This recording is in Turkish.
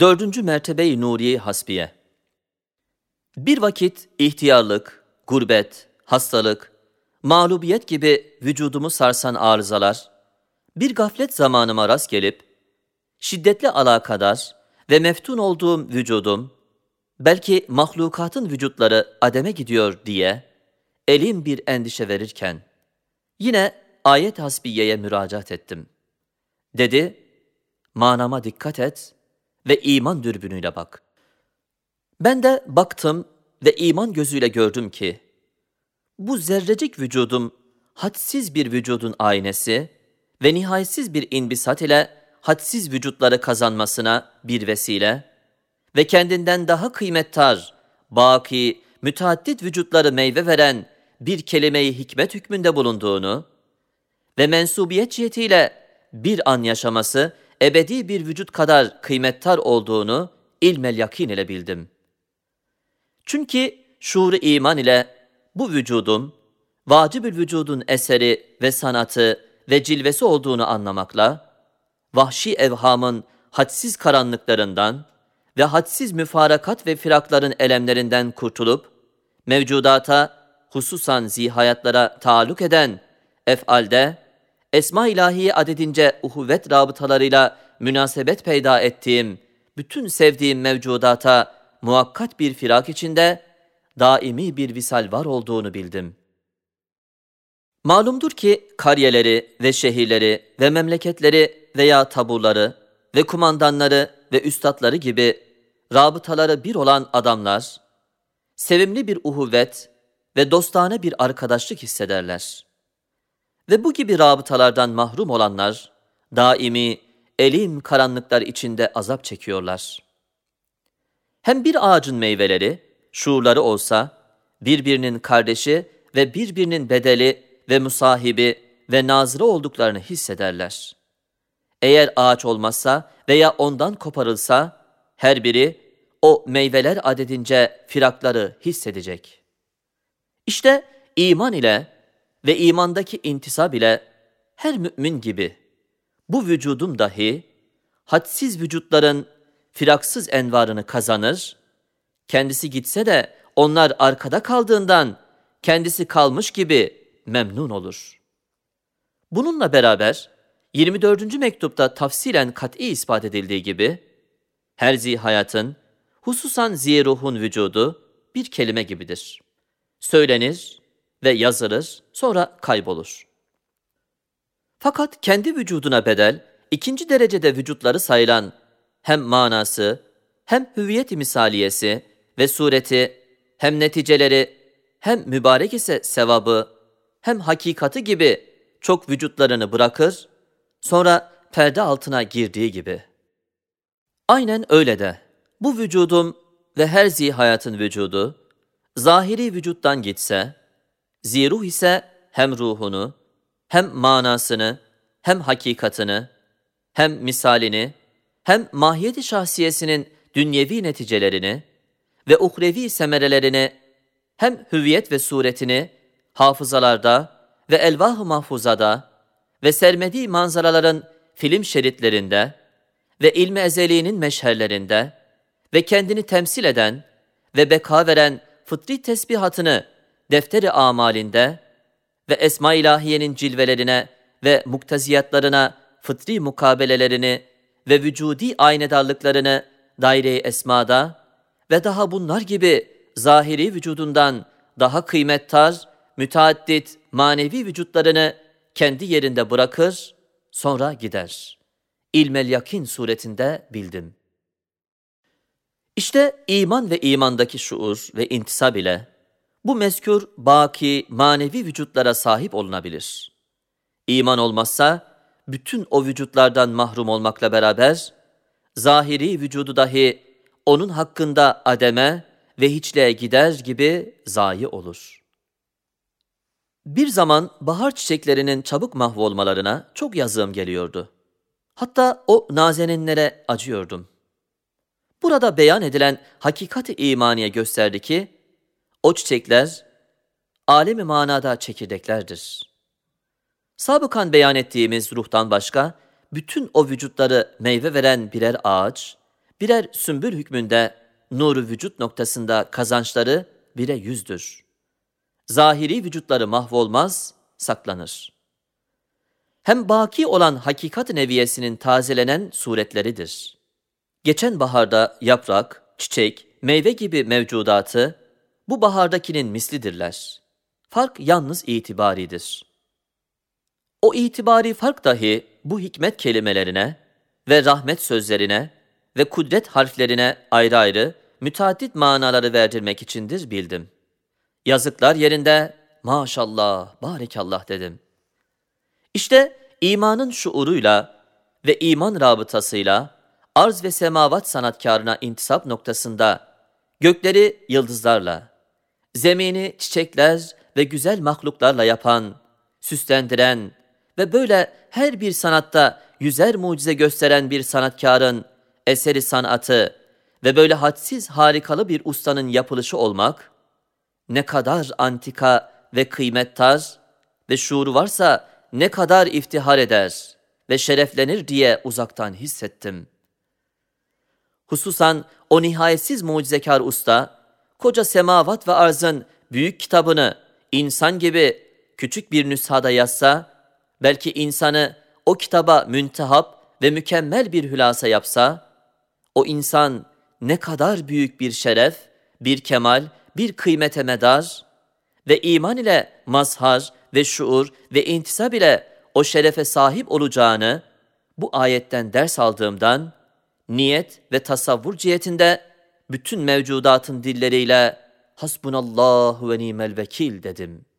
Dördüncü mertebe-i Nuriye Hasbiye Bir vakit ihtiyarlık, gurbet, hastalık, mağlubiyet gibi vücudumu sarsan arızalar, bir gaflet zamanıma rast gelip, şiddetli alakadar ve meftun olduğum vücudum, belki mahlukatın vücutları ademe gidiyor diye, elim bir endişe verirken, yine ayet hasbiyeye müracaat ettim. Dedi, manama dikkat et ve iman dürbünüyle bak. Ben de baktım ve iman gözüyle gördüm ki, bu zerrecik vücudum hadsiz bir vücudun aynesi ve nihayetsiz bir inbisat ile hadsiz vücutları kazanmasına bir vesile ve kendinden daha kıymettar, baki, müteaddit vücutları meyve veren bir kelimeyi hikmet hükmünde bulunduğunu ve mensubiyet cihetiyle bir an yaşaması ebedi bir vücut kadar kıymettar olduğunu ilmel yakin ile bildim. Çünkü şuur iman ile bu vücudun, vacibül vücudun eseri ve sanatı ve cilvesi olduğunu anlamakla, vahşi evhamın hadsiz karanlıklarından ve hadsiz müfarakat ve firakların elemlerinden kurtulup, mevcudata, hususan zihayatlara taalluk eden efalde, esma ilahiye adedince uhuvvet rabıtalarıyla münasebet peyda ettiğim, bütün sevdiğim mevcudata muhakkat bir firak içinde daimi bir visal var olduğunu bildim. Malumdur ki kariyeleri ve şehirleri ve memleketleri veya taburları ve kumandanları ve üstadları gibi rabıtaları bir olan adamlar, sevimli bir uhuvvet ve dostane bir arkadaşlık hissederler. Ve bu gibi rabıtalardan mahrum olanlar, daimi, elim karanlıklar içinde azap çekiyorlar. Hem bir ağacın meyveleri, şuurları olsa, birbirinin kardeşi ve birbirinin bedeli ve musahibi ve nazırı olduklarını hissederler. Eğer ağaç olmazsa veya ondan koparılsa, her biri o meyveler adedince firakları hissedecek. İşte iman ile ve imandaki intisab ile her mümin gibi bu vücudum dahi hadsiz vücutların firaksız envarını kazanır, kendisi gitse de onlar arkada kaldığından kendisi kalmış gibi memnun olur. Bununla beraber 24. mektupta tafsilen kat'i ispat edildiği gibi her zihayatın, hususan ziruhun vücudu bir kelime gibidir. Söylenir ve yazılır, sonra kaybolur. Fakat kendi vücuduna bedel, ikinci derecede vücutları sayılan hem manası, hem hüviyeti misaliyesi ve sureti, hem neticeleri, hem mübarek ise sevabı, hem hakikati gibi çok vücutlarını bırakır, sonra perde altına girdiği gibi. Aynen öyle de bu vücudum ve her zihayatın vücudu, zahiri vücuttan gitse, ziruh ise hem ruhunu, hem manasını, hem hakikatını, hem misalini, hem mahiyeti şahsiyesinin dünyevi neticelerini ve uhrevi semerelerini, hem hüviyet ve suretini hafızalarda ve elvah-ı mahfuzada ve sermedi manzaraların film şeritlerinde ve ilmi ezeliğinin meşherlerinde ve kendini temsil eden ve beka veren fıtri tesbihatını defteri amalinde ve esma ilahiyenin cilvelerine ve mukteziyatlarına fıtri mukabelelerini ve vücudi aynedarlıklarını daire-i esmada ve daha bunlar gibi zahiri vücudundan daha kıymettar, müteaddit manevi vücutlarını kendi yerinde bırakır, sonra gider. İlmel yakin suretinde bildim. İşte iman ve imandaki şuur ve intisab ile bu mezkur baki manevi vücutlara sahip olunabilir. İman olmazsa bütün o vücutlardan mahrum olmakla beraber zahiri vücudu dahi onun hakkında ademe ve hiçliğe gider gibi zayi olur. Bir zaman bahar çiçeklerinin çabuk mahvolmalarına çok yazığım geliyordu. Hatta o nazeninlere acıyordum. Burada beyan edilen hakikati imaniye gösterdi ki, o çiçekler, alemi manada çekirdeklerdir. Sabıkan beyan ettiğimiz ruhtan başka, bütün o vücutları meyve veren birer ağaç, birer sümbül hükmünde nuru vücut noktasında kazançları bire yüzdür. Zahiri vücutları mahvolmaz, saklanır. Hem baki olan hakikat neviyesinin tazelenen suretleridir. Geçen baharda yaprak, çiçek, meyve gibi mevcudatı bu bahardakinin mislidirler. Fark yalnız itibaridir. O itibari fark dahi bu hikmet kelimelerine ve rahmet sözlerine ve kudret harflerine ayrı ayrı müteaddit manaları verdirmek içindir bildim. Yazıklar yerinde maşallah, barekallah dedim. İşte imanın şuuruyla ve iman rabıtasıyla arz ve semavat sanatkarına intisap noktasında gökleri yıldızlarla, zemini çiçekler ve güzel mahluklarla yapan, süslendiren ve böyle her bir sanatta yüzer mucize gösteren bir sanatkarın eseri sanatı ve böyle hadsiz harikalı bir ustanın yapılışı olmak, ne kadar antika ve kıymettar ve şuuru varsa ne kadar iftihar eder ve şereflenir diye uzaktan hissettim. Hususan o nihayetsiz mucizekar usta, koca semavat ve arzın büyük kitabını insan gibi küçük bir nüshada yazsa, belki insanı o kitaba müntehap ve mükemmel bir hülasa yapsa, o insan ne kadar büyük bir şeref, bir kemal, bir kıymete medar ve iman ile mazhar ve şuur ve intisab ile o şerefe sahip olacağını bu ayetten ders aldığımdan niyet ve tasavvur cihetinde bütün mevcudatın dilleriyle hasbunallahu ve nimel vekil dedim.''